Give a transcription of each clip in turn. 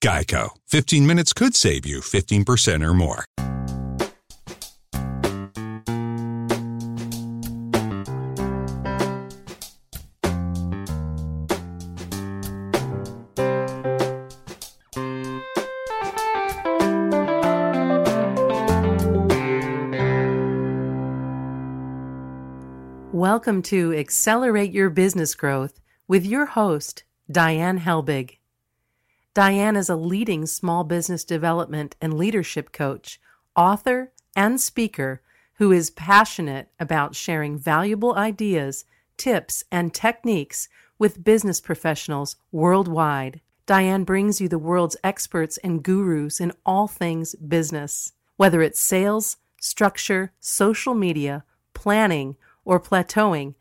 Geico. 15 minutes could save you 15% or more. Welcome to Accelerate Your Business Growth with your host, Diane Helbig. Diane is a leading small business development and leadership coach, author, and speaker who is passionate about sharing valuable ideas, tips, and techniques with business professionals worldwide. Diane brings you the world's experts and gurus in all things business, whether it's sales, structure, social media, planning, or plateauing,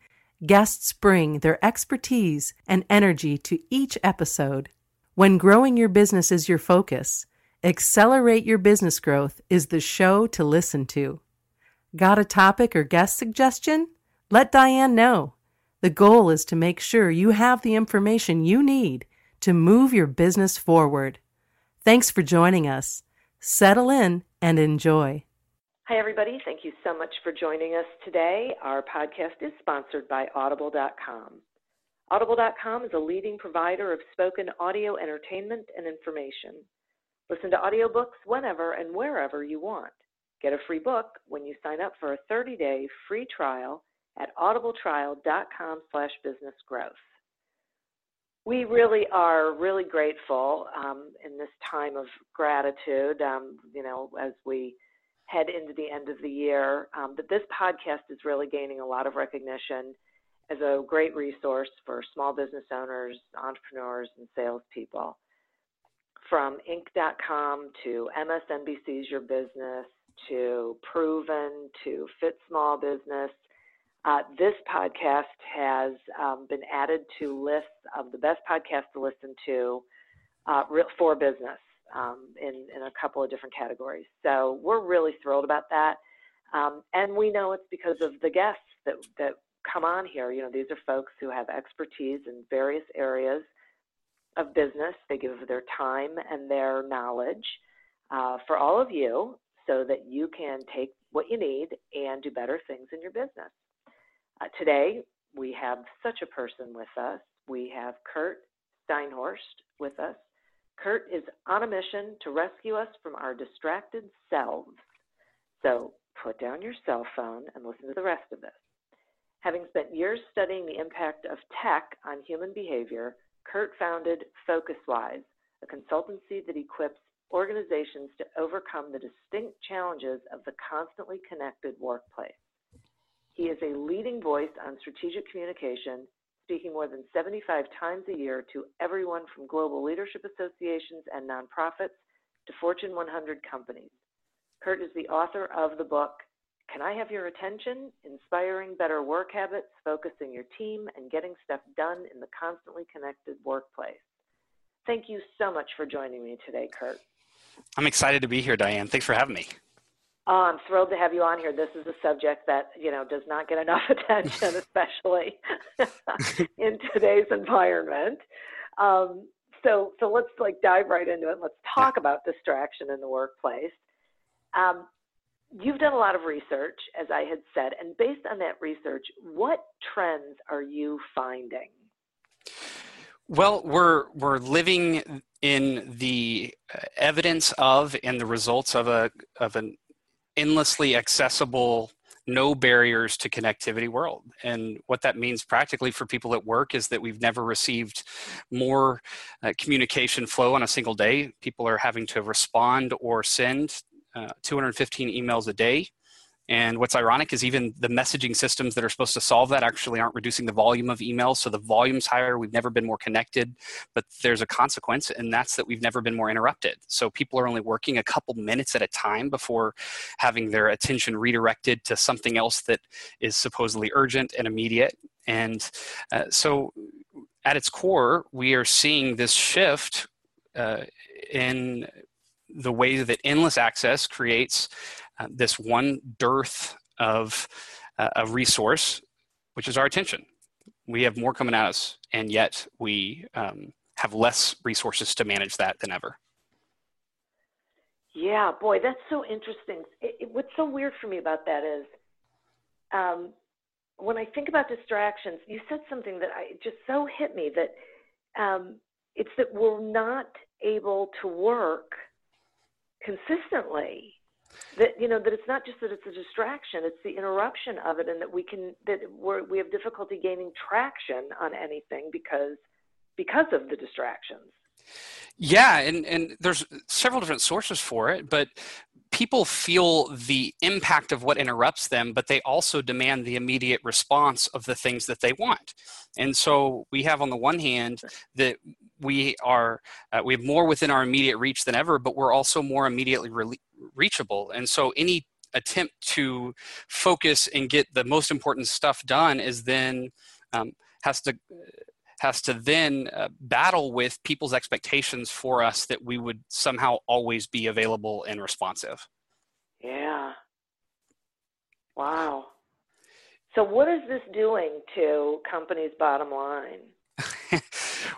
guests bring their expertise and energy to each episode. When growing your business is your focus, Accelerate Your Business Growth is the show to listen to. Got a topic or guest suggestion? Let Diane know. The goal is to make sure you have the information you need to move your business forward. Thanks for joining us. Settle in and enjoy. Hi, everybody. Thank you so much for joining us today. Our podcast is sponsored by Audible.com. Audible.com is a leading provider of spoken audio entertainment and information. Listen to audiobooks whenever and wherever you want. Get a free book when you sign up for a 30-day free trial at audibletrial.com slash businessgrowth. We really are really grateful um, in this time of gratitude, um, you know, as we – head into the end of the year. Um, but this podcast is really gaining a lot of recognition as a great resource for small business owners, entrepreneurs, and salespeople. From Inc.com to MSNBC's Your Business to Proven to Fit Small Business, uh, this podcast has um, been added to lists of the best podcasts to listen to uh, for business um, in, in a couple of different categories. So we're really thrilled about that. Um, and we know it's because of the guests that, that come on here. You know, these are folks who have expertise in various areas of business. They give their time and their knowledge uh, for all of you so that you can take what you need and do better things in your business. Uh, today, we have such a person with us. We have Curt Steinhorst with us. Kurt is on a mission to rescue us from our distracted selves. So put down your cell phone and listen to the rest of this. Having spent years studying the impact of tech on human behavior, Curt founded FocusWise, a consultancy that equips organizations to overcome the distinct challenges of the constantly connected workplace. He is a leading voice on strategic communication speaking more than 75 times a year to everyone from global leadership associations and nonprofits to Fortune 100 companies. Curt is the author of the book, Can I Have Your Attention? Inspiring Better Work Habits, Focusing Your Team, and Getting Stuff Done in the Constantly Connected Workplace. Thank you so much for joining me today, Curt. I'm excited to be here, Diane. Thanks for having me. Oh, I'm thrilled to have you on here. This is a subject that you know does not get enough attention, especially in today's environment. Um, so, so let's like dive right into it. Let's talk about distraction in the workplace. Um, you've done a lot of research, as I had said, and based on that research, what trends are you finding? Well, we're we're living in the uh, evidence of and the results of a of an endlessly accessible no barriers to connectivity world. And what that means practically for people at work is that we've never received more uh, communication flow on a single day. People are having to respond or send uh, 215 emails a day. And what's ironic is even the messaging systems that are supposed to solve that actually aren't reducing the volume of emails. So the volume's higher. We've never been more connected, but there's a consequence, and that's that we've never been more interrupted. So people are only working a couple minutes at a time before having their attention redirected to something else that is supposedly urgent and immediate. And uh, so at its core, we are seeing this shift uh, in the way that endless access creates uh, this one dearth of uh, a resource, which is our attention. We have more coming at us, and yet we um, have less resources to manage that than ever. Yeah, boy, that's so interesting. It, it, what's so weird for me about that is um, when I think about distractions, you said something that I just so hit me that um, it's that we're not able to work consistently that you know that it's not just that it's a distraction it's the interruption of it and that we can that we're, we have difficulty gaining traction on anything because because of the distractions yeah and and there's several different sources for it but people feel the impact of what interrupts them, but they also demand the immediate response of the things that they want. And so we have on the one hand that we are uh, we have more within our immediate reach than ever, but we're also more immediately re- reachable. And so any attempt to focus and get the most important stuff done is then um, has to has to then uh, battle with people's expectations for us that we would somehow always be available and responsive. Yeah. Wow. So, what is this doing to companies' bottom line?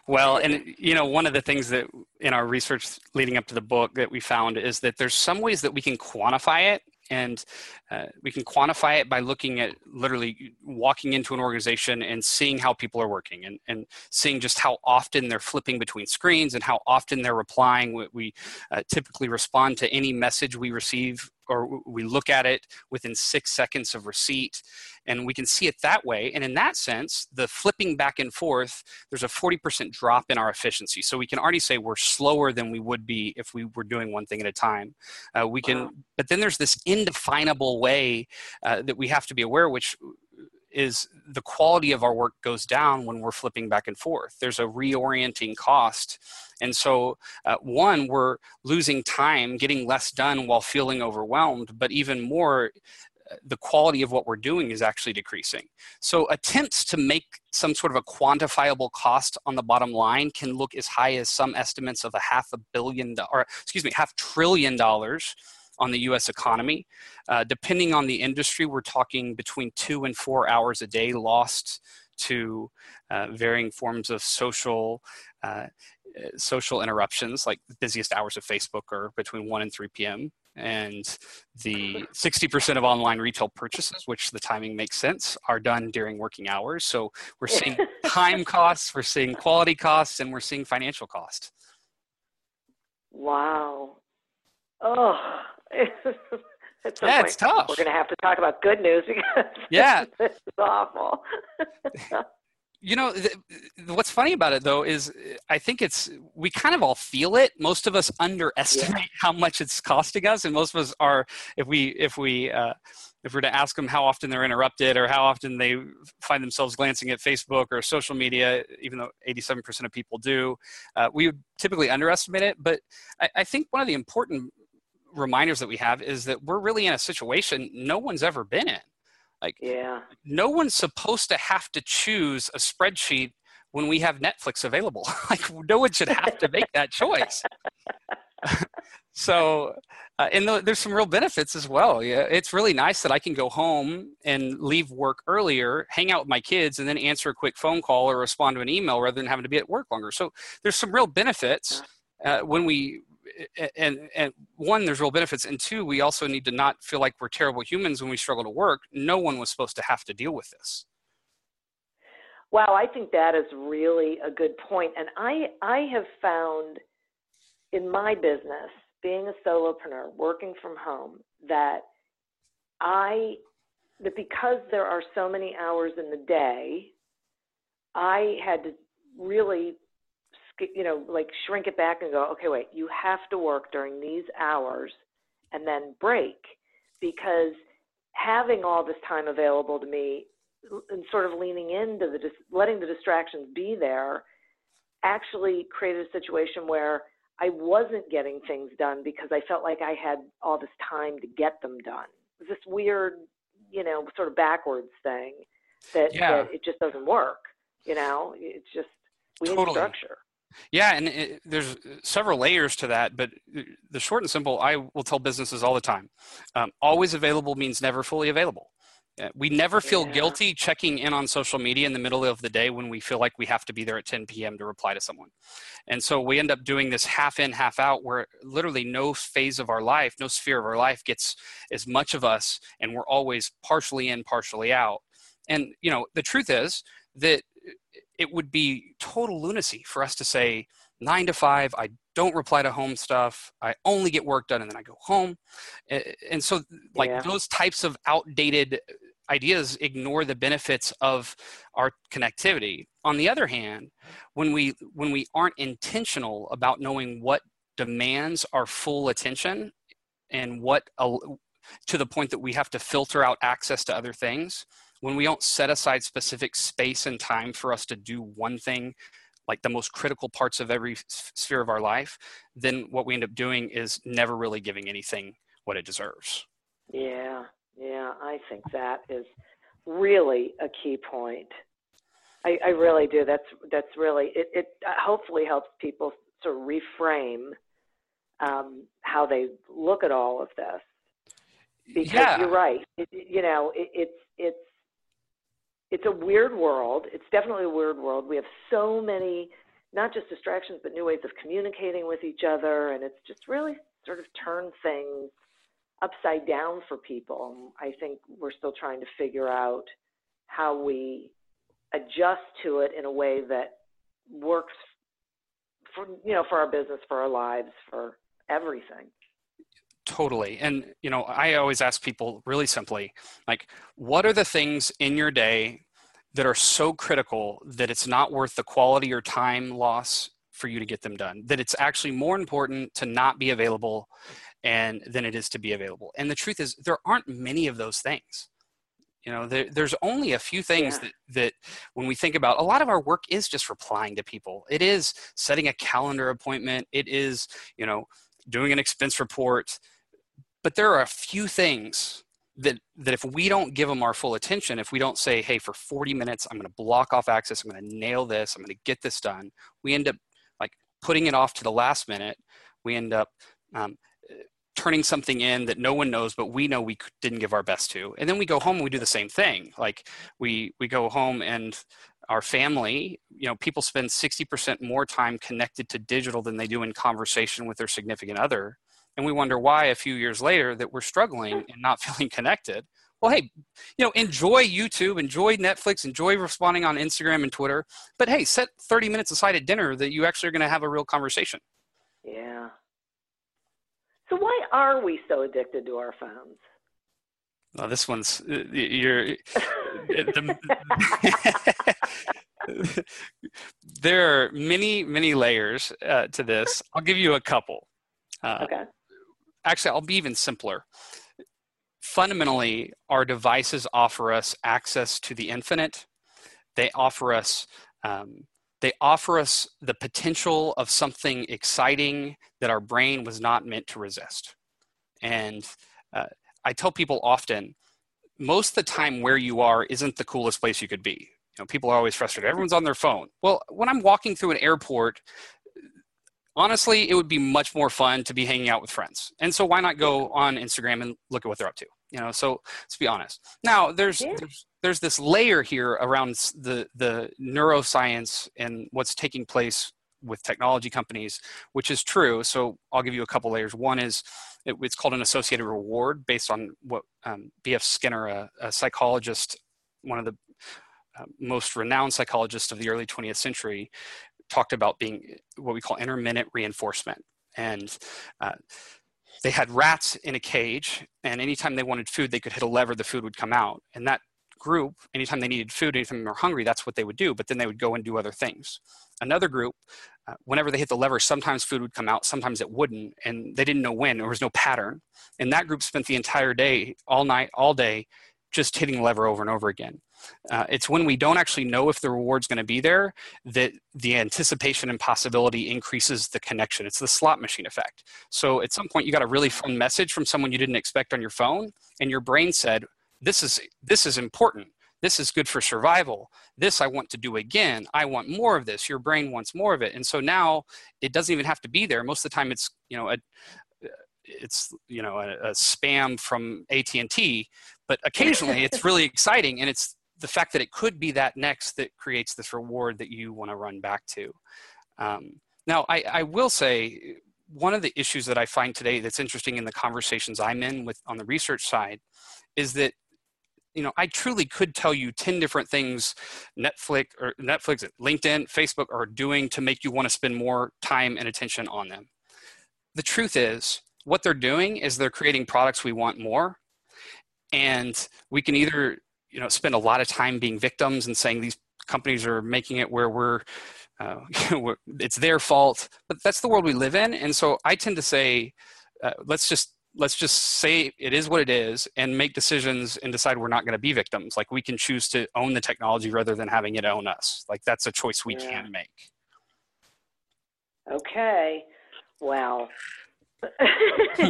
Well, and you know, one of the things that in our research leading up to the book that we found is that there's some ways that we can quantify it and uh, we can quantify it by looking at literally walking into an organization and seeing how people are working and, and seeing just how often they're flipping between screens and how often they're replying. We, uh, typically respond to any message we receive or we look at it within six seconds of receipt and we can see it that way. And in that sense the flipping back and forth there's a 40% drop in our efficiency. So we can already say we're slower than we would be if we were doing one thing at a time. Uh, we can but then there's this indefinable way uh, that we have to be aware which is the quality of our work goes down when we're flipping back and forth. There's a reorienting cost. And so, uh, one, we're losing time, getting less done while feeling overwhelmed, but even more, uh, the quality of what we're doing is actually decreasing. So, attempts to make some sort of a quantifiable cost on the bottom line can look as high as some estimates of a half a billion, or excuse me, half trillion dollars on the US economy. Uh, depending on the industry, we're talking between two and four hours a day lost to uh, varying forms of social. Uh, social interruptions like the busiest hours of facebook are between 1 and 3 p.m and the 60% of online retail purchases which the timing makes sense are done during working hours so we're seeing time costs we're seeing quality costs and we're seeing financial costs wow oh yeah, point, it's tough. We're going to have to talk about good news because yeah, this is awful. you know th- what's funny about it though is i think it's we kind of all feel it most of us underestimate yeah. how much it's costing us and most of us are if we if we uh, if we're to ask them how often they're interrupted or how often they find themselves glancing at facebook or social media even though 87% of people do uh, we would typically underestimate it but I, I think one of the important reminders that we have is that we're really in a situation no one's ever been in. Like, yeah, no one's supposed to have to choose a spreadsheet when we have Netflix available. like, no one should have to make that choice. so, uh, and th- there's some real benefits as well. Yeah, it's really nice that I can go home and leave work earlier, hang out with my kids, and then answer a quick phone call or respond to an email rather than having to be at work longer. So, there's some real benefits uh, when we and and one there's real benefits and two we also need to not feel like we're terrible humans when we struggle to work. No one was supposed to have to deal with this. Wow i think that is really a good point and i i have found in my business being a solopreneur working from home that i that because there are so many hours in the day i had to really you know, like shrink it back and go, okay, wait, you have to work during these hours and then break because having all this time available to me and sort of leaning into the just letting the distractions be there actually created a situation where I wasn't getting things done because I felt like I had all this time to get them done. It was this weird, you know, sort of backwards thing that, yeah. that it just doesn't work. You know, it's just we totally. need structure. Yeah, and it, there's several layers to that, but the short and simple, I will tell businesses all the time: um, always available means never fully available. Uh, we never feel yeah. guilty checking in on social media in the middle of the day when we feel like we have to be there at 10 p.m. to reply to someone. And so we end up doing this half in, half out, where literally no phase of our life, no sphere of our life gets as much of us, and we're always partially in, partially out. And, you know, the truth is that it would be total lunacy for us to say, nine to five, I don't reply to home stuff. I only get work done and then I go home. And so, like, yeah. those types of outdated ideas ignore the benefits of our connectivity on the other hand when we when we aren't intentional about knowing what demands our full attention and what to the point that we have to filter out access to other things when we don't set aside specific space and time for us to do one thing like the most critical parts of every sphere of our life then what we end up doing is never really giving anything what it deserves yeah yeah, I think that is really a key point. I, I really do. That's that's really it. It hopefully helps people sort of reframe um, how they look at all of this. Because yeah. you're right. It, you know, it, it's it's it's a weird world. It's definitely a weird world. We have so many, not just distractions, but new ways of communicating with each other, and it's just really sort of turned things upside down for people. I think we're still trying to figure out how we adjust to it in a way that works for you know for our business, for our lives, for everything. Totally. And you know, I always ask people really simply, like what are the things in your day that are so critical that it's not worth the quality or time loss for you to get them done that it's actually more important to not be available and than it is to be available. And the truth is, there aren't many of those things. You know, there, there's only a few things yeah. that, that when we think about a lot of our work is just replying to people. It is setting a calendar appointment. It is, you know, doing an expense report. But there are a few things that that if we don't give them our full attention, if we don't say, hey, for 40 minutes, I'm going to block off access, I'm going to nail this, I'm going to get this done, we end up like putting it off to the last minute. We end up um, turning something in that no one knows but we know we didn't give our best to. And then we go home and we do the same thing. Like we we go home and our family you know people spend 60% more time connected to digital than they do in conversation with their significant other and we wonder why a few years later that we're struggling and not feeling connected well hey you know enjoy youtube enjoy netflix enjoy responding on instagram and twitter but hey set 30 minutes aside at dinner that you actually are going to have a real conversation yeah so why are we so addicted to our phones? Well, this one's uh, you're. the, there are many many layers uh, to this. I'll give you a couple. Uh, okay. Actually, I'll be even simpler. Fundamentally, our devices offer us access to the infinite. They offer us um, they offer us the potential of something exciting that our brain was not meant to resist. And uh, I tell people often, most of the time where you are isn't the coolest place you could be. You know, people are always frustrated. Everyone's on their phone. Well, when I'm walking through an airport, honestly, it would be much more fun to be hanging out with friends. And so why not go on Instagram and look at what they're up to? You know, so let's be honest. Now, there's, yeah. there's there's this layer here around the the neuroscience and what's taking place with technology companies, which is true. So I'll give you a couple layers. One is it, it's called an associated reward based on what um, B.F. Skinner, a, a, psychologist, one of the uh, most renowned psychologists of the early 20th century, talked about being what we call intermittent reinforcement. And uh, they had rats in a cage, and anytime they wanted food, they could hit a lever, the food would come out. And that group, anytime they needed food, anytime they were hungry, that's what they would do. But then they would go and do other things. Another group, uh, whenever they hit the lever, sometimes food would come out, sometimes it wouldn't, and they didn't know when. There was no pattern. And that group spent the entire day, all night, all day, just hitting the lever over and over again. Uh, it's when we don't actually know if the reward's going to be there that the anticipation and possibility increases the connection. It's the slot machine effect. So at some point, you got a really fun message from someone you didn't expect on your phone, and your brain said, "This is this is important. This is good for survival. This I want to do again. I want more of this. Your brain wants more of it, and so now it doesn't even have to be there. Most of the time, it's you know a it's you know a, a spam from AT&T but occasionally it's really exciting and it's the fact that it could be that next that creates this reward that you want to run back to. Um, now, I, I, will say one of the issues that I find today that's interesting in the conversations I'm in with on the research side is that you know I truly could tell you 10 different things Netflix or Netflix, LinkedIn, Facebook are doing to make you want to spend more time and attention on them. The truth is what they're doing is they're creating products we want more and we can either you know spend a lot of time being victims and saying these companies are making it where we're uh, it's their fault. But that's the world we live in. And so i tend to say uh, let's just let's just say it is what it is and make decisions and decide we're not going to be victims. Like we can choose to own the technology rather than having it own us. Like that's a choice we yeah. can make. Okay. Well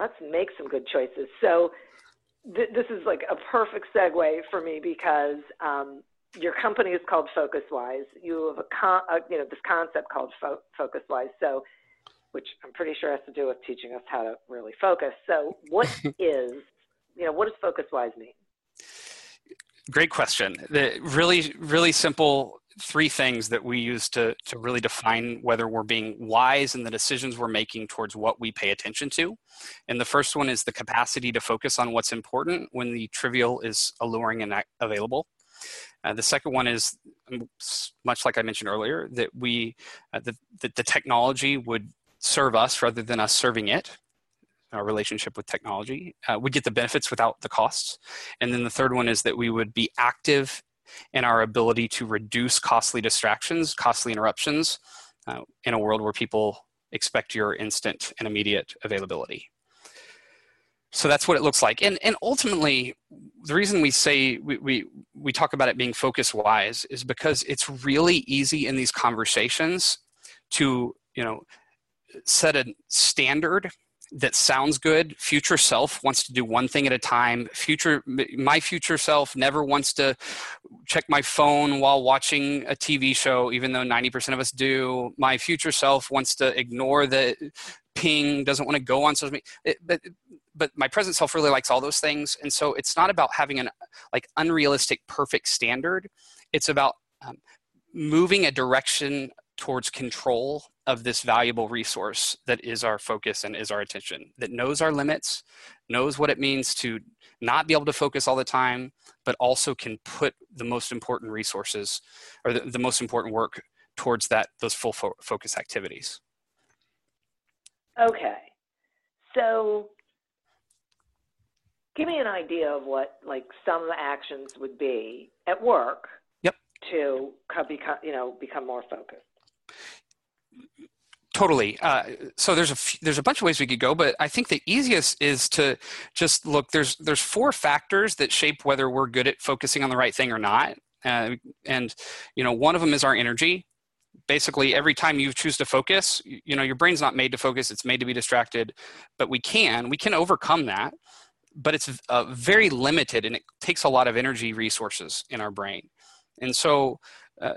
let's make some good choices so th- this is like a perfect segue for me because um, your company is called FocusWise. You have a con- uh, you know this concept called Fo- FocusWise. So, which I'm pretty sure has to do with teaching us how to really focus. So, what is you know what does FocusWise mean? Great question. The really really simple three things that we use to, to really define whether we're being wise in the decisions we're making towards what we pay attention to. And the first one is the capacity to focus on what's important when the trivial is alluring and available. Uh, the second one is um, much like I mentioned earlier, that we uh, that, that the technology would serve us rather than us serving it. Our relationship with technology, uh, we get the benefits without the costs. And then the third one is that we would be active and our ability to reduce costly distractions, costly interruptions uh, in a world where people expect your instant and immediate availability. So that's what it looks like. And, and ultimately, the reason we say we, we, we talk about it being focus wise is because it's really easy in these conversations to, you know, set a standard that sounds good. Future self wants to do one thing at a time. Future my future self never wants to check my phone while watching a tv show even though 90% of us do. My future self wants to ignore the ping doesn't want to go on social media it, but but my present self really likes all those things. And so it's not about having an like unrealistic perfect standard. It's about um, moving a direction towards control of this valuable resource that is our focus and is our attention, that knows our limits, knows what it means to not be able to focus all the time, but also can put the most important resources or the, the most important work towards that those full fo- focus activities. Okay. So give me an idea of what like some actions would be at work yep. to become you know become more focused Totally. Uh, so there's a f- there's a bunch of ways we could go, but I think the easiest is to just look. There's there's four factors that shape whether we're good at focusing on the right thing or not. Uh, and you know, one of them is our energy. Basically, every time you choose to focus, you, know, your brain's not made to focus; it's made to be distracted. But we can we can overcome that, but it's uh, very limited, and it takes a lot of energy resources in our brain. And so, uh,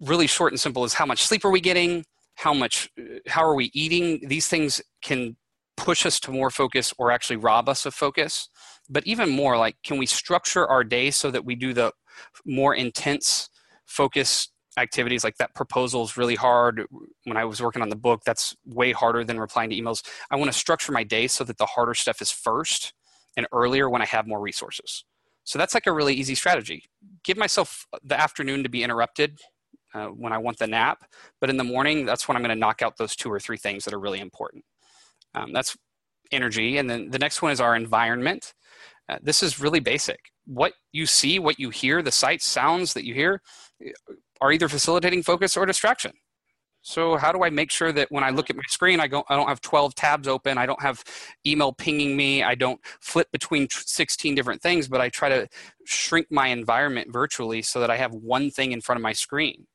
really short and simple is how much sleep are we getting how much how are we eating? These things can push us to more focus or actually rob us of focus. But even more like can we structure our day so that we do the more intense focus activities? Like that proposal is really hard. When i was working on the book that's way harder than replying to emails. I want to structure my day so that the harder stuff is first and earlier when i have more resources. So that's like a really easy strategy. Give myself the afternoon to be interrupted uh, when I want the nap. But in the morning, that's when I'm going to knock out those two or three things that are really important. Um, that's energy. And then the next one is our environment. Uh, this is really basic. what you see, what you hear, the sights, sounds that you hear are either facilitating focus or distraction. So how do I make sure that when I look at my screen, I don't, I don't have 12 tabs open, I don't have email pinging me, I don't flip between 16 different things, but I try to shrink my environment virtually so that I have one thing in front of my screen.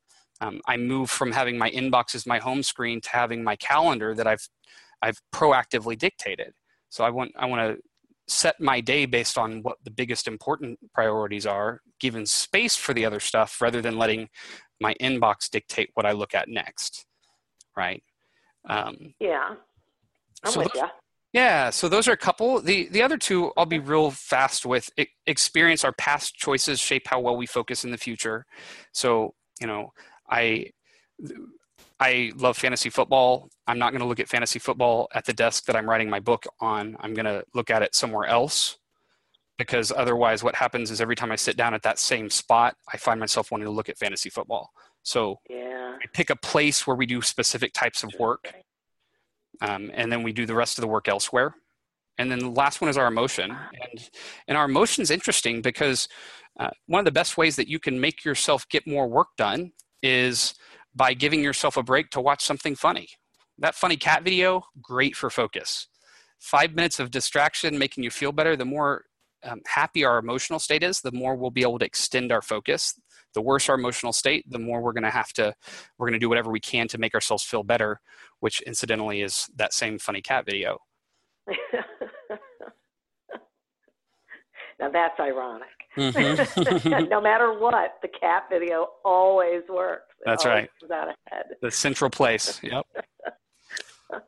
Um, I move from having my inbox as my home screen to having my calendar that I've I've proactively dictated. So I want I want to set my day based on what the biggest important priorities are, given space for the other stuff rather than letting my inbox dictate what I look at next. Right. Um, yeah. I'm so with those, you. Yeah, so those are a couple. The the other two I'll be real fast with. Experience our past choices shape how well we focus in the future. So, you know, I I love fantasy football. I'm not going to look at fantasy football at the desk that I'm writing my book on. I'm going to look at it somewhere else because otherwise, what happens is every time I sit down at that same spot, I find myself wanting to look at fantasy football. So yeah. I pick a place where we do specific types of work, um, and then we do the rest of the work elsewhere. And then the last one is our emotion, and and our emotion is interesting because uh, one of the best ways that you can make yourself get more work done is by giving yourself a break to watch something funny. That funny cat video, great for focus. Five minutes of distraction making you feel better, the more um, happy our emotional state is, the more we'll be able to extend our focus. The worse our emotional state, the more we're going to have to, we're going to do whatever we can to make ourselves feel better, which incidentally is that same funny cat video. now that's ironic. Mm-hmm. no matter what, the cat video always works. That's right. Without ahead. The central place. Yep.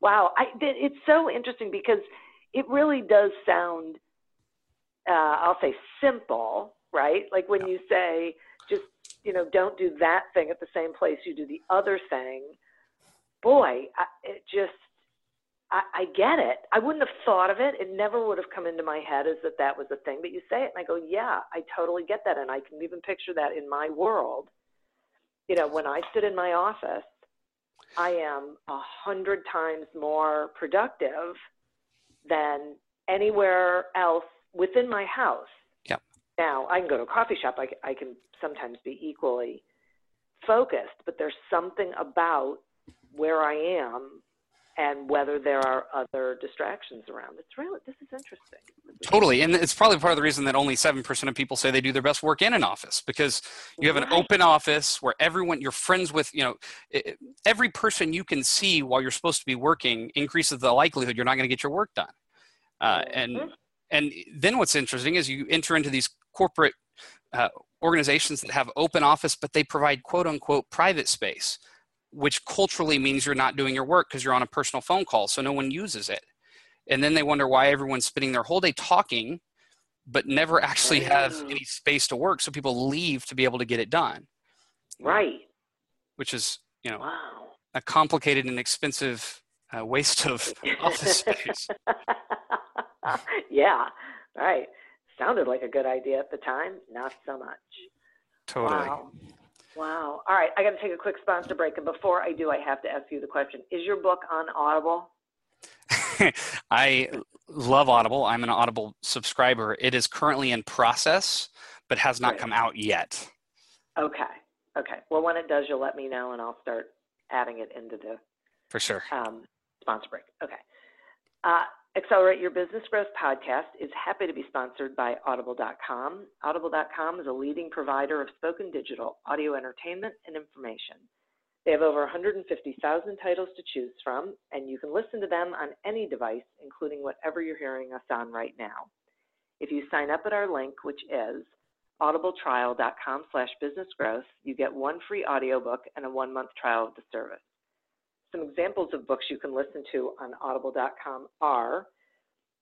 wow, I, it's so interesting because it really does sound, uh, I'll say, simple, right? Like when you say, just you know, don't do that thing at the same place you do the other thing. Boy, I, it just I, I get it. I wouldn't have thought of it. It never would have come into my head as that that was a thing. But you say it, and I go, yeah, I totally get that, and I can even picture that in my world. You know, when I sit in my office, I am a hundred times more productive than anywhere else within my house. Yeah. Now I can go to a coffee shop. I, I can sometimes be equally focused, but there's something about where I am and whether there are other distractions around. It's really this is interesting. Totally, and it's probably part of the reason that only seven percent of people say they do their best work in an office because you have an open office where everyone you're friends with. You know, every person you can see while you're supposed to be working increases the likelihood you're not going to get your work done. Uh, mm-hmm. And and then what's interesting is you enter into these corporate uh, organizations that have open office, but they provide quote unquote private space which culturally means you're not doing your work because you're on a personal phone call, so no one uses it. And then they wonder why everyone's spending their whole day talking, but never actually have any space to work. So people leave to be able to get it done. Right. Which is, you know, wow. a complicated and expensive uh, waste of office space. yeah, right. Sounded like a good idea at the time, not so much. Totally. Wow. Wow. All right. I got to take a quick sponsor break. And before I do, I have to ask you the question Is your book on Audible? I love Audible. I'm an Audible subscriber. It is currently in process, but has not Great. come out yet. Okay. Okay. Well, when it does, you'll let me know and I'll start adding it into the for sure um, sponsor break. Okay. Uh, Accelerate Your Business Growth podcast is happy to be sponsored by Audible.com. Audible.com is a leading provider of spoken digital audio entertainment and information. They have over 150,000 titles to choose from, and you can listen to them on any device, including whatever you're hearing us on right now. If you sign up at our link, which is audibletrial.com slash businessgrowth, you get one free audiobook and a one-month trial of the service. Some examples of books you can listen to on audible.com are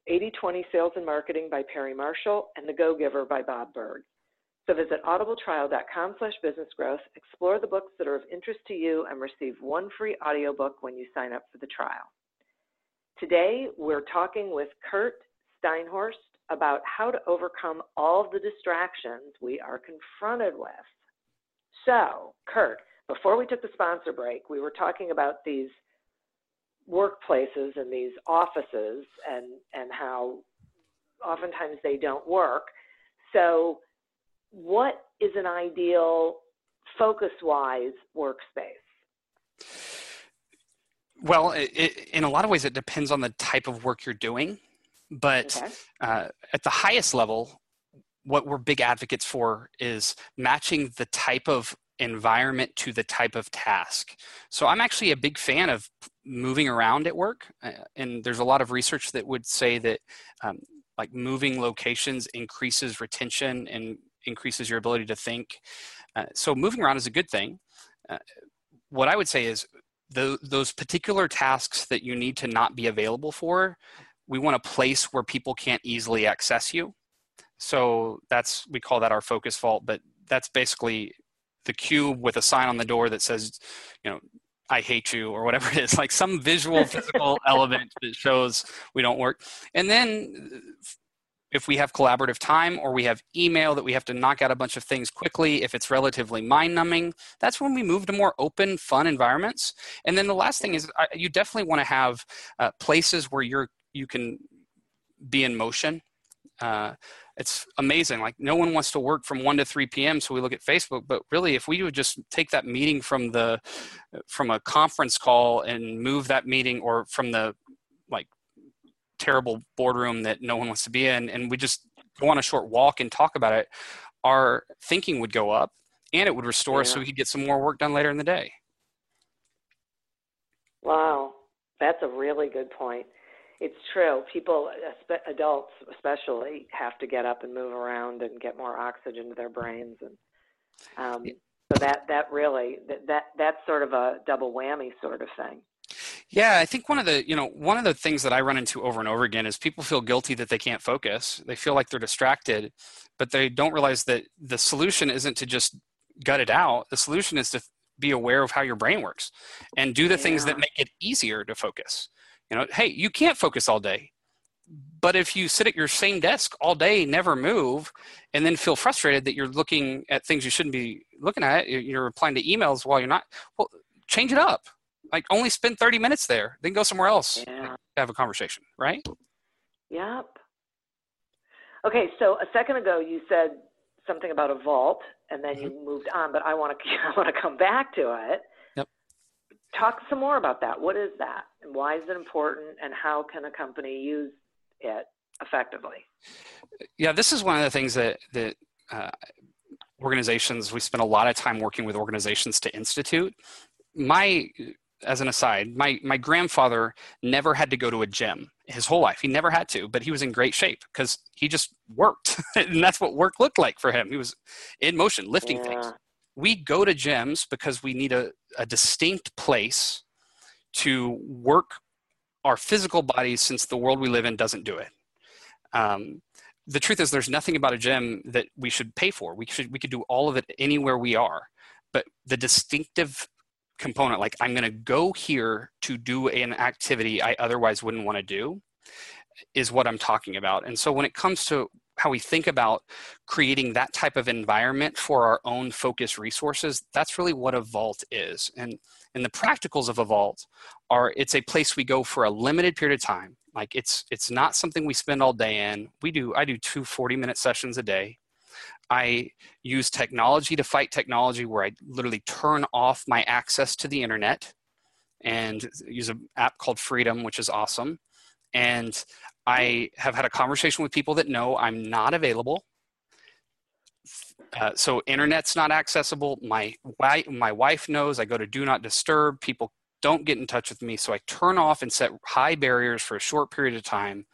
80/20 Sales and Marketing by Perry Marshall and The Go Giver by Bob Burg. So visit audibletrial.com slash businessgrowth, explore the books that are of interest to you, and receive one free audiobook when you sign up for the trial. Today, we're talking with Curt Steinhorst about how to overcome all the distractions we are confronted with. So, Kurt, before we took the sponsor break, we were talking about these workplaces and these offices and, and how oftentimes they don't work. So, what is an ideal focus wise workspace? Well, it, it, in a lot of ways, it depends on the type of work you're doing. But okay. uh, at the highest level, what we're big advocates for is matching the type of environment to the type of task. So I'm actually a big fan of moving around at work, uh, and there's a lot of research that would say that um, like moving locations increases retention and increases your ability to think. Uh, so moving around is a good thing. Uh, what I would say is the, those particular tasks that you need to not be available for, we want a place where people can't easily access you. So that's we call that our focus vault, but that's basically the cube with a sign on the door that says, you know, I hate you or whatever it is, like some visual physical element that shows we don't work. And then if we have collaborative time or we have email that we have to knock out a bunch of things quickly, if it's relatively mind numbing, that's when we move to more open, fun environments. And then the last thing is you definitely want to have uh, places where you're you can be in motion. Uh, it's amazing. Like no one wants to work from 1 to 3 p.m. So we look at Facebook, but really if we would just take that meeting from the from a conference call and move that meeting or from the like terrible boardroom that no one wants to be in and we just go on a short walk and talk about it, our thinking would go up and it would restore yeah. us so we could get some more work done later in the day. Wow, that's a really good point it's true. People, adults especially, have to get up and move around and get more oxygen to their brains, and um, so that that really that, that that's sort of a double whammy sort of thing. Yeah, I think one of the you know one of the things that I run into over and over again is people feel guilty that they can't focus. They feel like they're distracted, but they don't realize that the solution isn't to just gut it out. The solution is to be aware of how your brain works and do the yeah. things that make it easier to focus. You know, hey, you can't focus all day. But if you sit at your same desk all day, never move, and then feel frustrated that you're looking at things you shouldn't be looking at, you're replying to emails while you're not, well, change it up. Like only spend 30 minutes there, then go somewhere else. Yeah. Have a conversation, right? Yep. Okay, so a second ago you said something about a vault, and then mm-hmm. you moved on, but I want to I want to come back to it talk some more about that. What is that? And why is it important? And how can a company use it effectively? Yeah, this is one of the things that that uh, organizations we spend a lot of time working with organizations to institute. My as an aside, my my grandfather never had to go to a gym his whole life. He never had to, but he was in great shape because he just worked, and that's what work looked like for him. He was in motion, lifting yeah. things we go to gyms because we need a, a distinct place to work our physical bodies since the world we live in doesn't do it. Um, the truth is, there's nothing about a gym that we should pay for. We should we could do all of it anywhere we are, but the distinctive component, like I'm going to go here to do an activity I otherwise wouldn't want to do, is what I'm talking about. And so when it comes to how we think about creating that type of environment for our own focus resources, that's really what a vault is. And, and the practicals of a vault are it's a place we go for a limited period of time. Like it's it's not something we spend all day in. We do I do two 40 minute sessions a day. I use technology to fight technology where I literally turn off my access to the internet and use an app called Freedom, which is awesome. And I have had a conversation with people that know I'm not available. Uh, so internet's not accessible. My wife, my wife knows I go to do not disturb. People don't get in touch with me, so I turn off and set high barriers for a short period of time.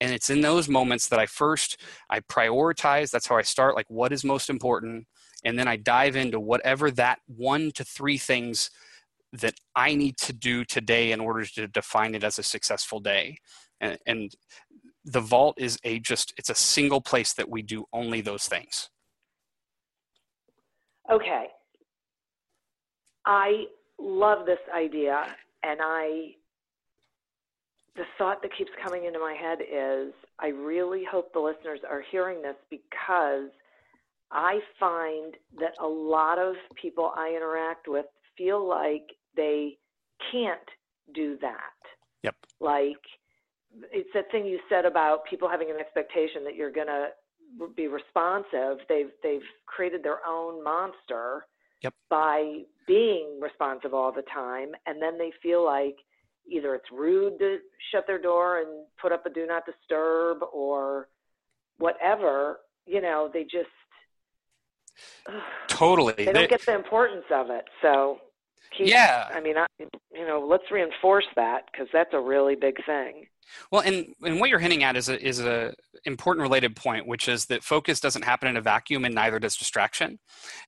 And it's in those moments that I first I prioritize. That's how I start. Like what is most important, and then I dive into whatever that one to three things that I need to do today in order to define it as a successful day and, and the vault is a just it's a single place that we do only those things. Okay. I love this idea and i the thought that keeps coming into my head is i really hope the listeners are hearing this because i find that a lot of people i interact with feel like they can't do that. Yep. Like it's that thing you said about people having an expectation that you're going to be responsive, they've they've created their own monster Yep. by being responsive all the time, and then they feel like either it's rude to shut their door and put up a do not disturb or whatever. You know, they just ugh, Totally. they don't get the importance of it. So, keep, Yeah. I mean, I, you know, let's reinforce that because that's a really big thing. Well, and, and what you're hinting at is a, is a important related point, which is that focus doesn't happen in a vacuum and neither does distraction.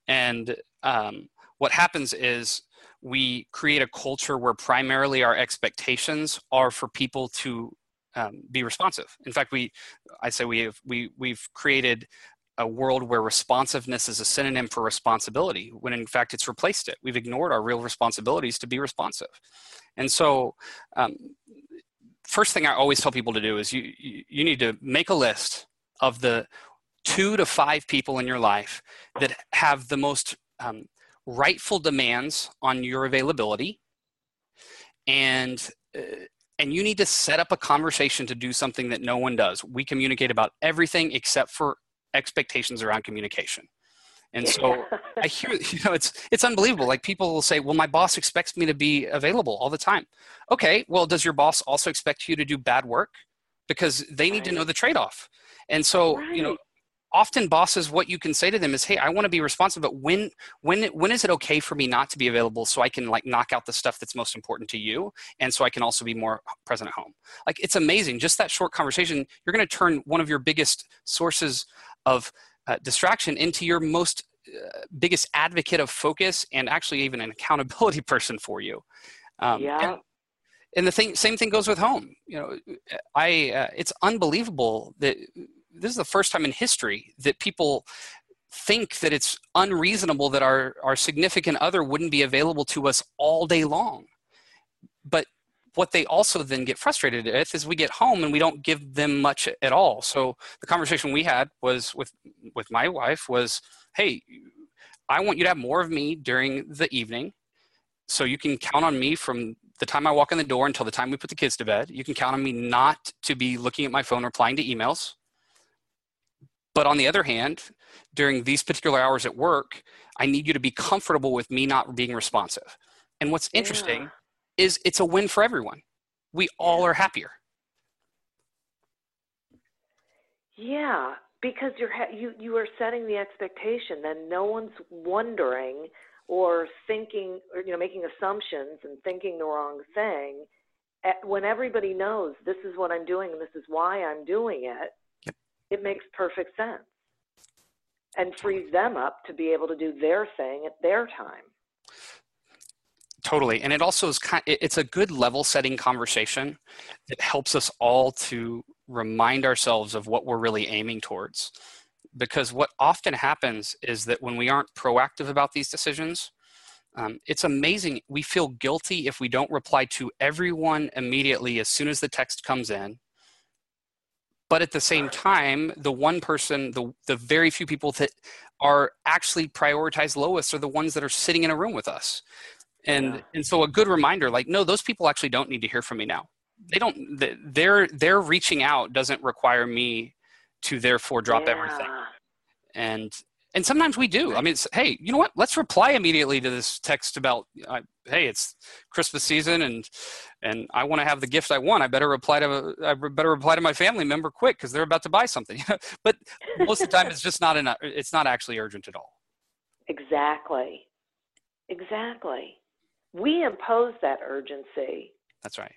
And um, what happens is we create a culture where primarily our expectations are for people to um, be responsive. In fact, we, I say we have, we, we've created a world where responsiveness is a synonym for responsibility, when in fact it's replaced it. We've ignored our real responsibilities to be responsive. And so, um, first thing I always tell people to do is you, you, need to make a list of the two to five people in your life that have the most um, rightful demands on your availability. And uh, and you need to set up a conversation to do something that no one does. We communicate about everything except for expectations around communication and so i hear you know it's it's unbelievable. Like people will say well my boss expects me to be available all the time. Okay well does your boss also expect you to do bad work? Because they need to know the trade-off. And so you know often bosses what you can say to them is hey i want to be responsive but when when when is it okay for me not to be available so i can like knock out the stuff that's most important to you and so i can also be more present at home? Like it's amazing. Just that short conversation you're going to turn one of your biggest sources of uh, distraction into your most uh, biggest advocate of focus and actually even an accountability person for you. Um, yeah. and, and the thing same thing goes with home. You know i uh, it's unbelievable that this is the first time in history that people think that it's unreasonable that our our significant other wouldn't be available to us all day long. But what they also then get frustrated with is we get home and we don't give them much at all so the conversation we had was with with my wife was hey i want you to have more of me during the evening so you can count on me from the time I walk in the door until the time we put the kids to bed. You can count on me not to be looking at my phone replying to emails. But on the other hand, during these particular hours at work, I need you to be comfortable with me not being responsive. And what's interesting Yeah. Is it's a win for everyone. We all are happier. Yeah, because you're ha- you you are setting the expectation. Then no one's wondering or thinking or you know making assumptions and thinking the wrong thing. When everybody knows this is what I'm doing and this is why I'm doing it, Yep. it makes perfect sense and frees them up to be able to do their thing at their time. Totally. And it also is kind it's a good level setting conversation that helps us all to remind ourselves of what we're really aiming towards. Because what often happens is that when we aren't proactive about these decisions, um, it's amazing. We feel guilty if we don't reply to everyone immediately as soon as the text comes in. But at the same time, the one person, the, the very few people that are actually prioritized lowest are the ones that are sitting in a room with us and Yeah. and so a good reminder like no those people actually don't need to hear from me now. They don't th- their their reaching out doesn't require me to therefore drop everything. And and sometimes we do. I mean hey you know what? Let's reply immediately to this text about uh, hey it's christmas season and and i want to have the gift i want. I better reply to i better reply to my family member quick because they're about to buy something. But most of the time it's just not enough it's not actually urgent at all. Exactly. Exactly. We impose that urgency, that's right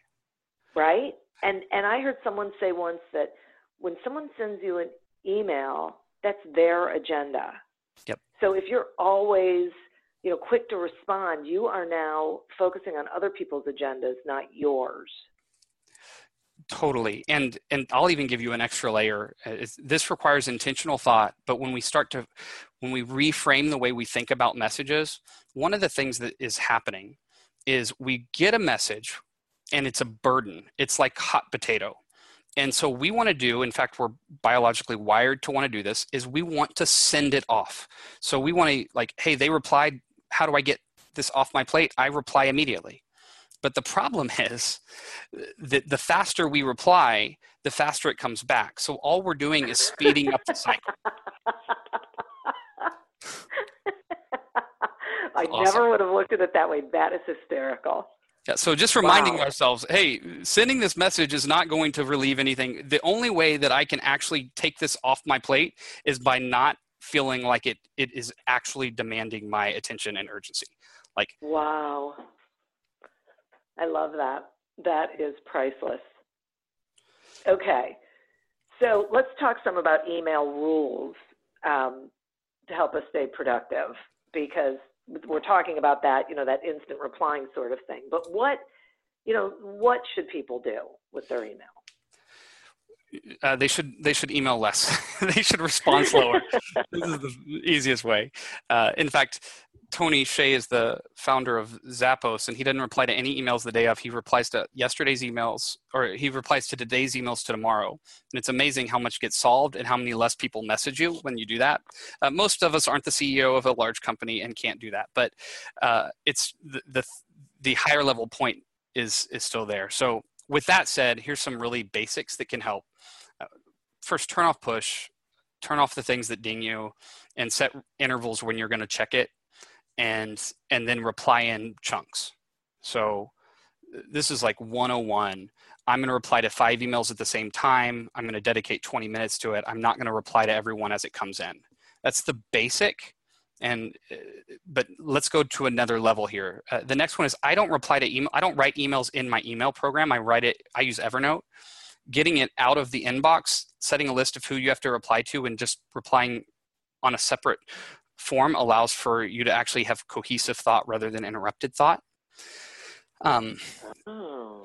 right? And and I heard someone say once that when someone sends you an email, that's their agenda. Yep. So if you're always, you know, quick to respond, you are now focusing on other people's agendas, not yours. totally and and i'll even give you an extra layer Uh, it's, this requires intentional thought but when we start to when we reframe the way we think about messages one of the things that is happening is we get a message and it's a burden. It's like hot potato. And so we want to do in fact we're biologically wired to want to do this is we want to send it off. So we want to like hey they replied how do i get this off my plate? I reply immediately. But the problem is that the faster we reply, the faster it comes back. So all we're doing is speeding up the cycle. I awesome. never would have looked at it that way. That is hysterical. Yeah, so just reminding wow. ourselves, hey, sending this message is not going to relieve anything. The only way that I can actually take this off my plate is by not feeling like it it is actually demanding my attention and urgency. Like Wow. I love that. That is priceless. Okay. So let's talk some about email rules um, to help us stay productive because we're talking about that, you know, that instant replying sort of thing. But what, you know, what should people do with their email? Uh, they should they should email less. they should respond slower. this is the easiest way. Uh, in fact, Tony Hsieh is the founder of Zappos, and he doesn't reply to any emails the day of. He replies to yesterday's emails, or he replies to today's emails to tomorrow. And it's amazing how much gets solved and how many less people message you when you do that. Uh, most of us aren't the CEO of a large company and can't do that, but uh, it's the, the the higher level point is is still there. So with that said, here's some really basics that can help. Uh, first, turn off push, turn off the things that ding you, and set intervals when you're going to check it and and then reply in chunks. So this is like 101. I'm going to reply to five emails at the same time. I'm going to dedicate 20 minutes to it. I'm not going to reply to everyone as it comes in. That's the basic. And uh, but let's go to another level here. Uh, the next one is I don't reply to email. I don't write emails in my email program. I write it. I use Evernote. Getting it out of the inbox, setting a list of who you have to reply to, and just replying on a separate form allows for you to actually have cohesive thought rather than interrupted thought. Um, oh.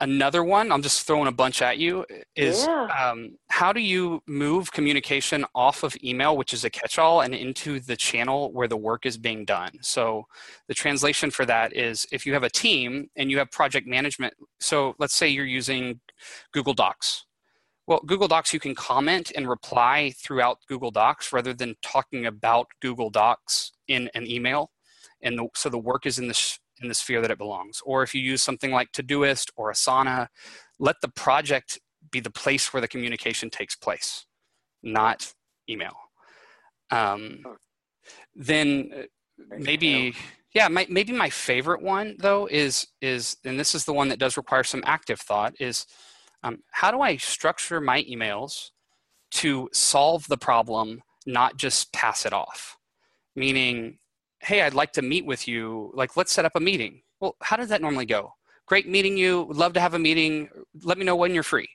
Another one, I'm just throwing a bunch at you, is yeah. um, how do you move communication off of email, which is a catch all, and into the channel where the work is being done? So, the translation for that is if you have a team and you have project management, so let's say you're using Google Docs well, Google Docs, you can comment and reply throughout Google Docs rather than talking about Google Docs in an email. And the, so the work is in the, in the sphere that it belongs. Or if you use something like Todoist or Asana, let the project be the place where the communication takes place, not email. Um, then uh, maybe yeah my, maybe my favorite one though is is and this is the one that does require some active thought is um, how do I structure my emails to solve the problem, not just pass it off? Meaning, hey, I'd like to meet with you. Like, let's set up a meeting. Well, how does that normally go? Great meeting you. Would love to have a meeting. Let me know when you're free.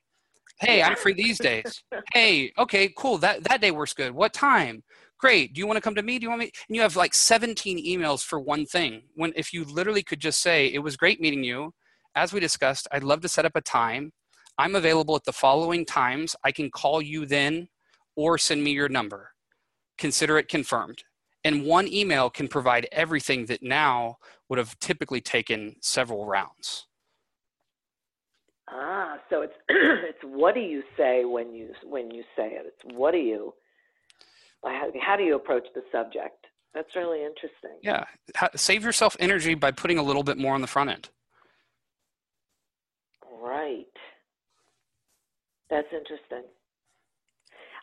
Hey, I'm free these days. hey, okay, cool. That that day works good. What time? Great. Do you want to come to me? Do you want me? And you have like 17 emails for one thing. When if you literally could just say, "It was great meeting you. As we discussed, I'd love to set up a time I'm available at the following times. I can call you then or send me your number. Consider it confirmed. And one email can provide everything that now would have typically taken several rounds. Ah, so it's it's what do you say when you when you say it? It's what do you how, how do you approach the subject? That's really interesting. Yeah, how, save yourself energy by putting a little bit more on the front end. Right. That's interesting.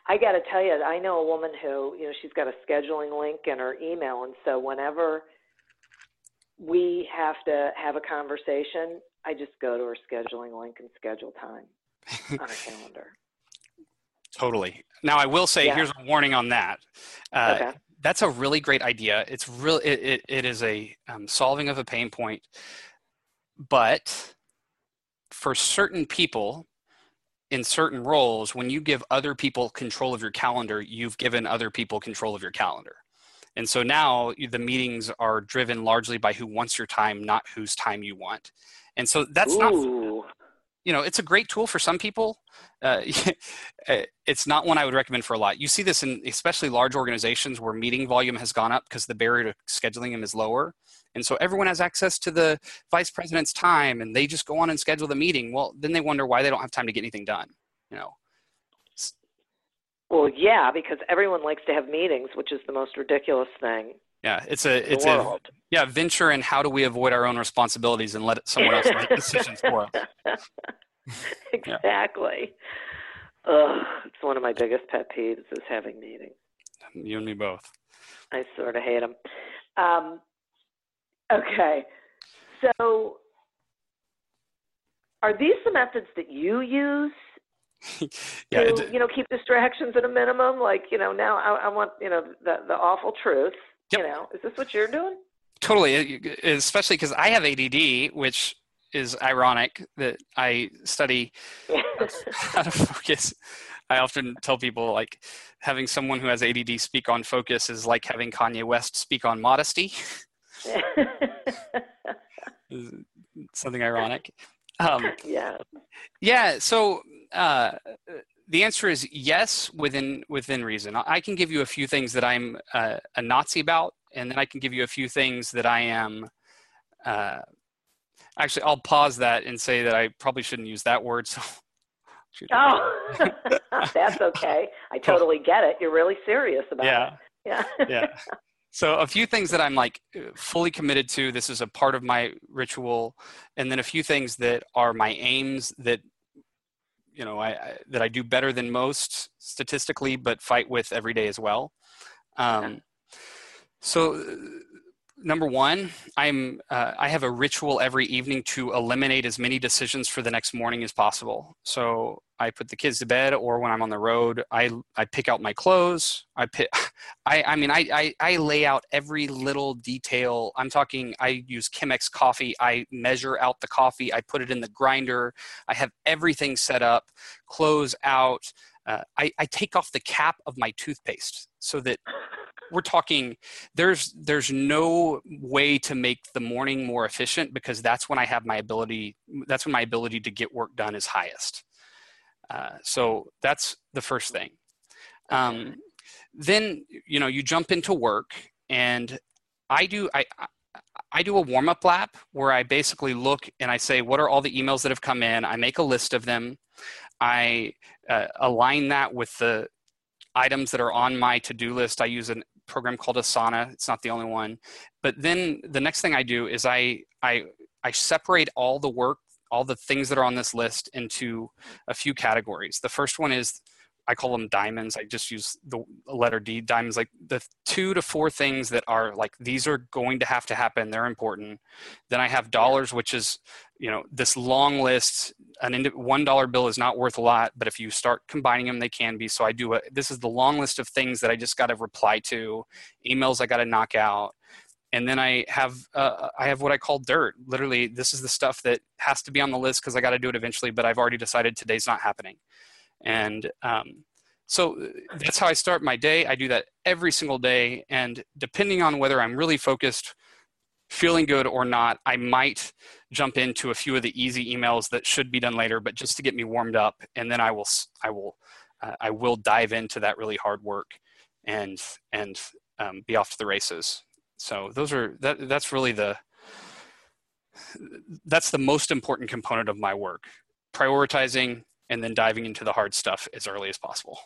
I got to tell you, I know a woman who, you know, she's got a scheduling link in her email, and so whenever we have to have a conversation, I just go to her scheduling link and schedule time on her calendar. Totally. Now, I will say, yeah. here's a warning on that. Uh, okay. That's a really great idea. It's real. It, it, it is a um, solving of a pain point, but for certain people, in certain roles, when you give other people control of your calendar, you've given other people control of your calendar. And so now the meetings are driven largely by who wants your time, not whose time you want. And so that's Ooh. not, you know, it's a great tool for some people. Uh, it's not one I would recommend for a lot. You see this in especially large organizations where meeting volume has gone up because the barrier to scheduling them is lower. And so everyone has access to the vice president's time and they just go on and schedule the meeting. Well, then they wonder why they don't have time to get anything done, you know. Well, yeah, because everyone likes to have meetings, which is the most ridiculous thing Yeah, it's a it's a yeah venture in how do we avoid our own responsibilities and let someone else make decisions for us. exactly. Ugh, it's one of my biggest pet peeves is having meetings. You and me both. I sort of hate them. Um, okay, so are these the methods that you use yeah, to it- you know keep distractions at a minimum? Like you know now I, I want you know the the awful truth. Yep. You know, is this what you're doing? totally especially because i have add which is ironic that i study how to focus i often tell people like having someone who has add speak on focus is like having kanye west speak on modesty something ironic um, yeah. yeah so uh, the answer is yes within within reason i can give you a few things that i'm uh, a nazi about and then i can give you a few things that i am uh, actually i'll pause that and say that i probably shouldn't use that word so Oh, that's okay. I totally get it. You're really serious about yeah it. Yeah. yeah so a few things that i'm like fully committed to this is a part of my ritual and then a few things that are my aims that you know I, I that i do better than most statistically but fight with every day as well. Um, so uh, number one i'm uh, i have a ritual every evening to eliminate as many decisions for the next morning as possible. So i put the kids to bed or when i'm on the road i i pick out my clothes. I pick i i mean i i, I lay out every little detail. I'm talking i use chemex coffee. I measure out the coffee. I put it in the grinder. I have everything set up clothes out. Uh, I, I take off the cap of my toothpaste so that we're talking there's there's no way to make the morning more efficient because that's when i have my ability that's when my ability to get work done is highest uh, so that's the first thing um, then you know you jump into work and i do i I- I do a warm up lap where I basically look and I say, what are all the emails that have come in? I make a list of them. I uh, align that with the items that are on my to do list. I use a program called Asana. It's not the only one. But then the next thing I do is I, I, I separate all the work, all the things that are on this list into a few categories. The first one is I call them diamonds. I just use the letter D, diamonds, like the two to four things that are like, these are going to have to happen. They're important. Then I have dollars, which is, you know, this long list. An one dollar bill is not worth a lot, but if you start combining them, they can be. So I do a, this is the long list of things that I just got to reply to, emails I got to knock out. And then I have uh, I have what I call dirt. Literally, this is the stuff that has to be on the list because I got to do it eventually. But I've already decided today's not happening and um, so that's how i start my day i do that every single day and depending on whether i'm really focused feeling good or not i might jump into a few of the easy emails that should be done later but just to get me warmed up and then i will I will uh, i will dive into that really hard work and and um, be off to the races so those are that that's really the that's the most important component of my work prioritizing and then diving into the hard stuff as early as possible.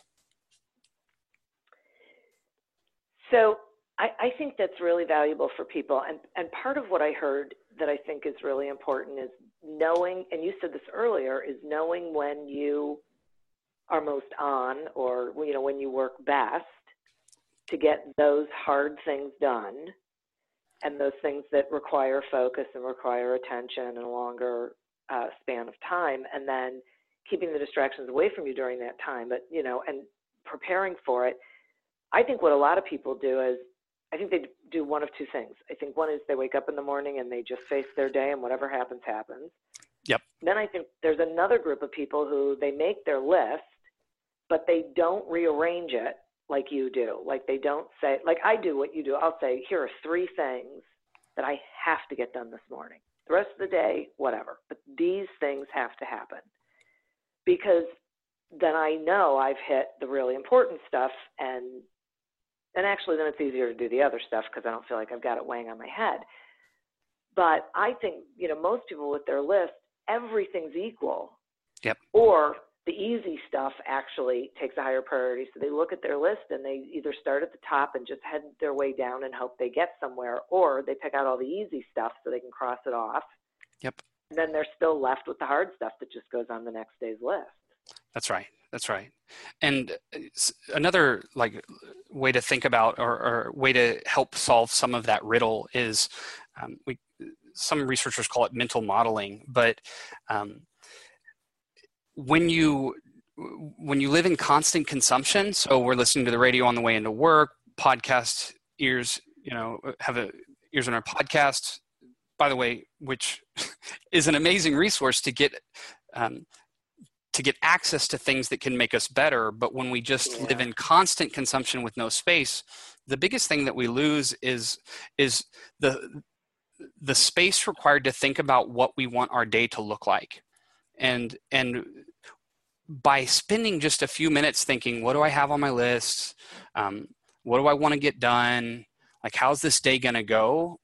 So I, I think that's really valuable for people. And, and part of what I heard that I think is really important is knowing, and you said this earlier, is knowing when you are most on or, you know, when you work best to get those hard things done and those things that require focus and require attention and a longer uh, span of time. And then keeping the distractions away from you during that time, but, you know, and preparing for it. I think what a lot of people do is I think they do one of two things. I think one is they wake up in the morning and they just face their day and whatever happens, happens. Yep. Then I think there's another group of people who they make their list, but they don't rearrange it like you do. Like they don't say, like I do what you do. I'll say, here are three things that I have to get done this morning. The rest of the day, whatever. But these things have to happen because then I know I've hit the really important stuff and and actually then it's easier to do the other stuff because I don't feel like I've got it weighing on my head. But I think, you know, most people with their list, everything's equal. Yep. Or the easy stuff actually takes a higher priority. So they look at their list and they either start at the top and just head their way down and hope they get somewhere, or they pick out all the easy stuff so they can cross it off. Yep. And then they're still left with the hard stuff that just goes on the next day's list. That's right. That's right. And uh, another like way to think about or, or way to help solve some of that riddle is um, we some researchers call it mental modeling, but um, when you when you live in constant consumption, so we're listening to the radio on the way into work, podcast ears, you know, have a, ears on our podcast. By the way, which is an amazing resource to get um, to get access to things that can make us better. But when we just yeah. live in constant consumption with no space, the biggest thing that we lose is is the the space required to think about what we want our day to look like and and by spending just a few minutes thinking what do i have on my list? Um, what do i want to get done? Like how's this day going to go?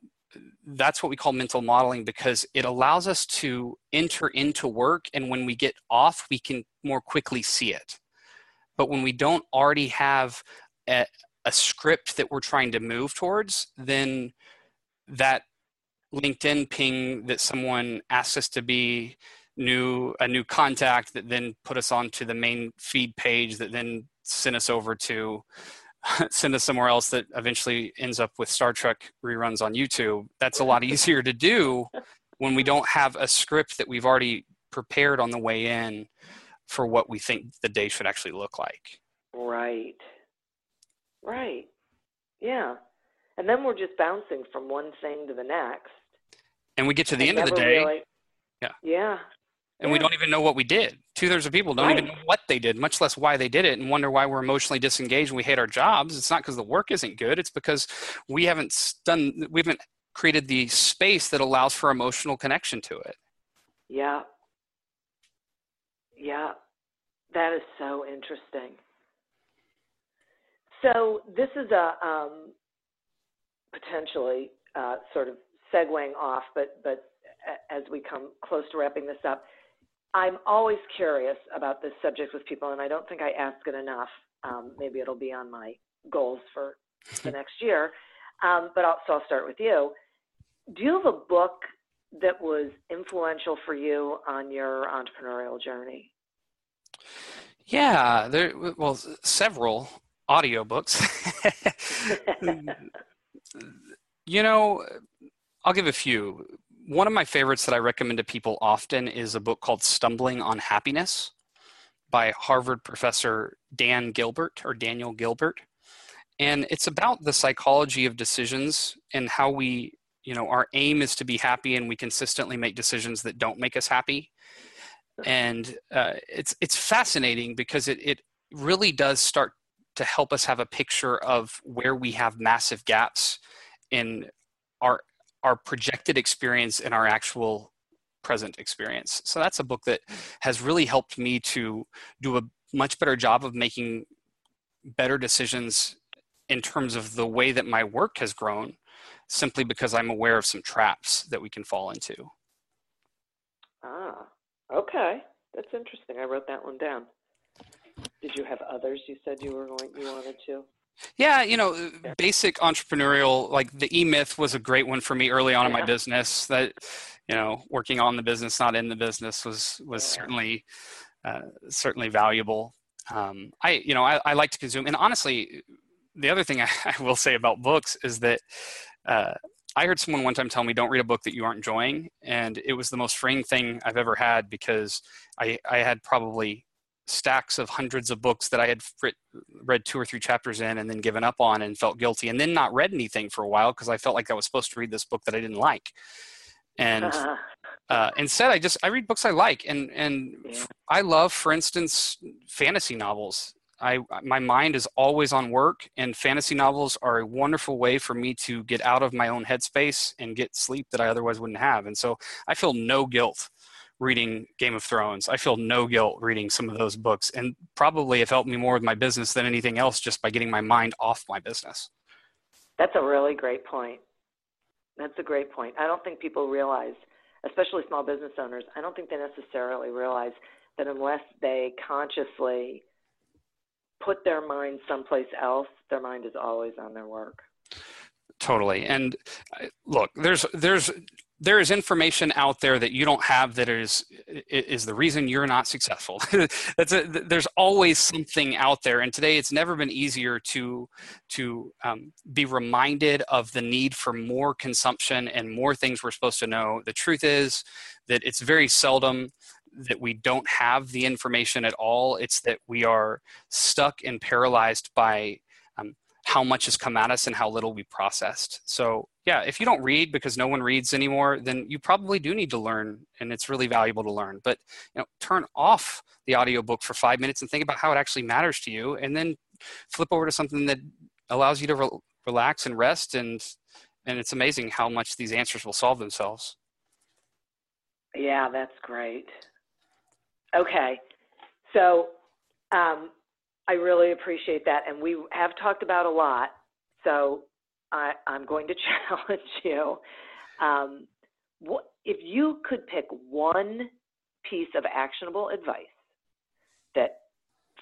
That's what we call mental modeling because it allows us to enter into work and when we get off we can more quickly see it. But when we don't already have a, a script that we're trying to move towards then that linkedin ping that someone asks us to be new a new contact that then put us onto the main feed page that then sent us over to send us somewhere else that eventually ends up with Star Trek reruns on YouTube. That's a lot easier to do when we don't have a script that we've already prepared on the way in for what we think the day should actually look like. Right. Right. Yeah. And then we're just bouncing from one thing to the next. And we get to the I end of the day. Really, yeah. Yeah and yeah. we don't even know what we did. Two thirds of people don't right. even know what they did, much less why they did it, and wonder why we're emotionally disengaged and we hate our jobs. It's not because the work isn't good; it's because we haven't done, we haven't created the space that allows for emotional connection to it. Yeah, yeah, that is so interesting. So this is a um, potentially uh, sort of segueing off, but but as we come close to wrapping this up I'm always curious about this subject with people, and I don't think I ask it enough. Um, maybe it'll be on my goals for the next year. Um, but I'll, so I'll start with you. Do you have a book that was influential for you on your entrepreneurial journey? Yeah, there well several audiobooks. you know, I'll give a few one of my favorites that I recommend to people often is a book called Stumbling on Happiness by Harvard professor Dan Gilbert or Daniel Gilbert. And it's about the psychology of decisions and how we, you know, our aim is to be happy and we consistently make decisions that don't make us happy. And uh, it's it's fascinating because it, it really does start to help us have a picture of where we have massive gaps in our our projected experience and our actual present experience. So that's a book that has really helped me to do a much better job of making better decisions in terms of the way that my work has grown simply because I'm aware of some traps that we can fall into. Ah, okay. That's interesting. I wrote that one down. Did you have others you said you were going you wanted to? Yeah, you know, basic entrepreneurial, like the E Myth was a great one for me early on yeah. in my business. That, you know, working on the business, not in the business, was was yeah. certainly uh, certainly valuable. Um, I, you know, I, I, like to consume, and honestly, the other thing I, I will say about books is that uh, I heard someone one time tell me, "Don't read a book that you aren't enjoying," and it was the most freeing thing I've ever had because I I had probably stacks of hundreds of books that I had read two or three chapters in and then given up on and felt guilty and then not read anything for a while because I felt like I was supposed to read this book that I didn't like. And uh-huh. uh, instead, I just I read books I like, and and yeah. I love, for instance, fantasy novels. I my mind is always on work, and fantasy novels are a wonderful way for me to get out of my own headspace and get sleep that I otherwise wouldn't have. And so I feel no guilt reading Game of Thrones. I feel no guilt reading some of those books, and probably have helped me more with my business than anything else just by getting my mind off my business. That's a really great point. That's a great point. I don't think people realize, especially small business owners, I don't think they necessarily realize that unless they consciously put their mind someplace else, their mind is always on their work. Totally. And uh, look, there's there's there is information out there that you don't have that is is the reason you're not successful. That's a, there's always something out there, and today it's never been easier to to um, be reminded of the need for more consumption and more things we're supposed to know. The truth is that it's very seldom that we don't have the information at all. It's that we are stuck and paralyzed by how much has come at us and how little we processed. So yeah, if you don't read because no one reads anymore, then you probably do need to learn, and it's really valuable to learn. But you know, turn off the audiobook for five minutes and think about how it actually matters to you, and then flip over to something that allows you to re- relax and rest. And and it's amazing how much these answers will solve themselves. Yeah, that's great. Okay, so um, I really appreciate that, and we have talked about a lot. So I, am going to challenge you. Um, what, if you could pick one piece of actionable advice that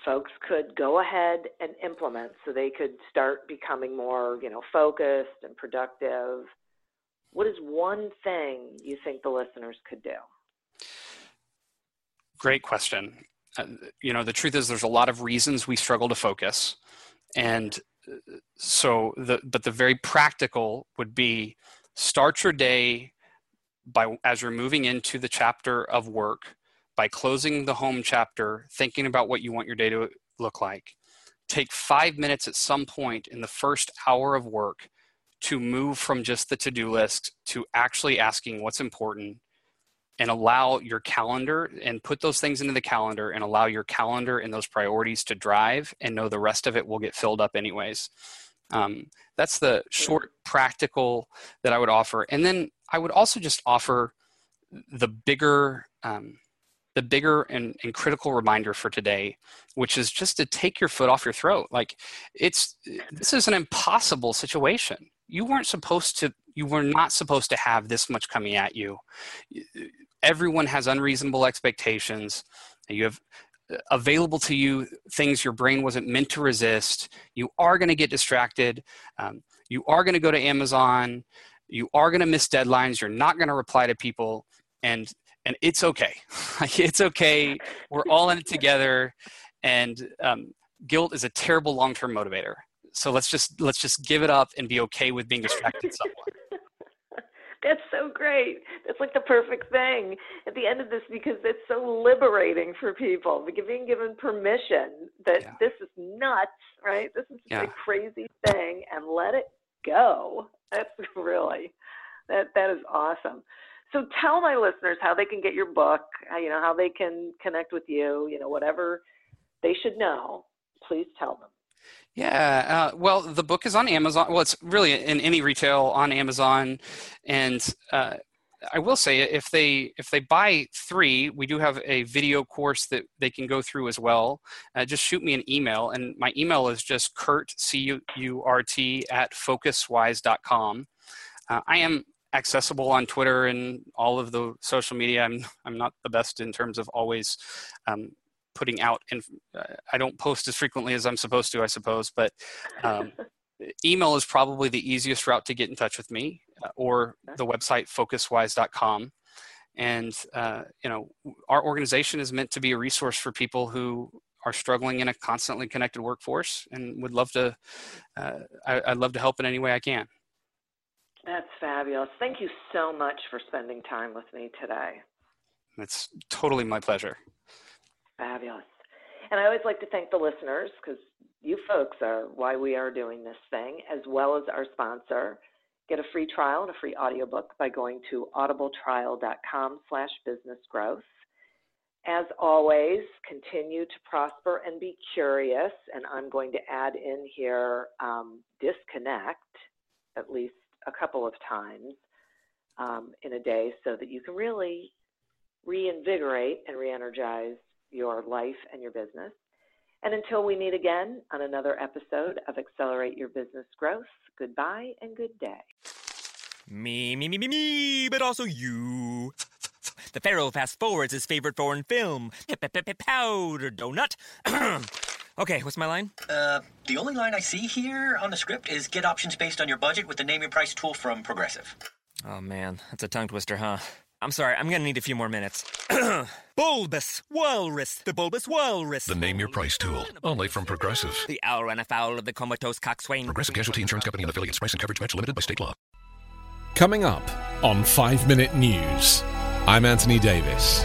folks could go ahead and implement so they could start becoming more, you know, focused and productive, what is one thing you think the listeners could do? Great question. Uh, you know, the truth is there's a lot of reasons we struggle to focus. And so the but the very practical would be start your day by as you're moving into the chapter of work by closing the home chapter thinking about what you want your day to look like take five minutes at some point in the first hour of work to move from just the to-do list to actually asking what's important and allow your calendar and put those things into the calendar and allow your calendar and those priorities to drive and know the rest of it will get filled up anyways. Um, that's the short practical that i would offer. And then i would also just offer the bigger um, the bigger and, and critical reminder for today which is just to take your foot off your throat. Like it's this is an impossible situation. You weren't supposed to you were not supposed to have this much coming at you everyone has unreasonable expectations. You have uh, available to you things your brain wasn't meant to resist. You are going to get distracted. Um, you are going to go to Amazon. You are going to miss deadlines. You're not going to reply to people, and and it's okay. it's okay. We're all in it together, and um, guilt is a terrible long-term motivator. So let's just let's just give it up and be okay with being distracted. That's so great. That's like the perfect thing at the end of this because it's so liberating for people. Being given permission that yeah. this is nuts, right? This is yeah. a crazy thing, and let it go. That's really that that is awesome. So tell my listeners how they can get your book. How, you know how they can connect with you. You know whatever they should know. Please tell them. Yeah, uh, well, the book is on Amazon. Well, it's really in any retail on Amazon, and uh, I will say if they if they buy three, we do have a video course that they can go through as well. Uh, just shoot me an email, and my email is just Curt C U R T at focuswise.com. Uh, I am accessible on Twitter and all of the social media. I'm I'm not the best in terms of always um, putting out and uh, i don't post as frequently as i'm supposed to i suppose but um, email is probably the easiest route to get in touch with me uh, or the website focuswise.com and uh, you know our organization is meant to be a resource for people who are struggling in a constantly connected workforce and would love to uh, I, i'd love to help in any way i can. That's fabulous. Thank you so much for spending time with me today. It's totally my pleasure Fabulous. And I always like to thank the listeners because you folks are why we are doing this thing, as well as our sponsor. Get a free trial and a free audiobook by going to audibletrial.com slash businessgrowth. As always, continue to prosper and be curious. And I'm going to add in here um, disconnect at least a couple of times um, in a day so that you can really reinvigorate and re-energize your life and your business. And until we meet again on another episode of Accelerate Your Business Growth, goodbye and good day. Me, me, me, me, me, but also you. The Pharaoh fast forwards his favorite foreign film, Powder Donut. okay, what's my line? Uh, the only line I see here on the script is get options based on your budget with the name your price tool from Progressive. Oh man, that's a tongue twister, huh? I'm sorry, I'm gonna need a few more minutes. bulbous Walrus, the Bulbous Walrus. The name your price tool, only from Progressive. The owl ran afoul of the comatose coxswain. Progressive Casualty Insurance Company and affiliates. Price and coverage match limited by state law. Coming up on 5 Minute News, I'm Anthony Davis.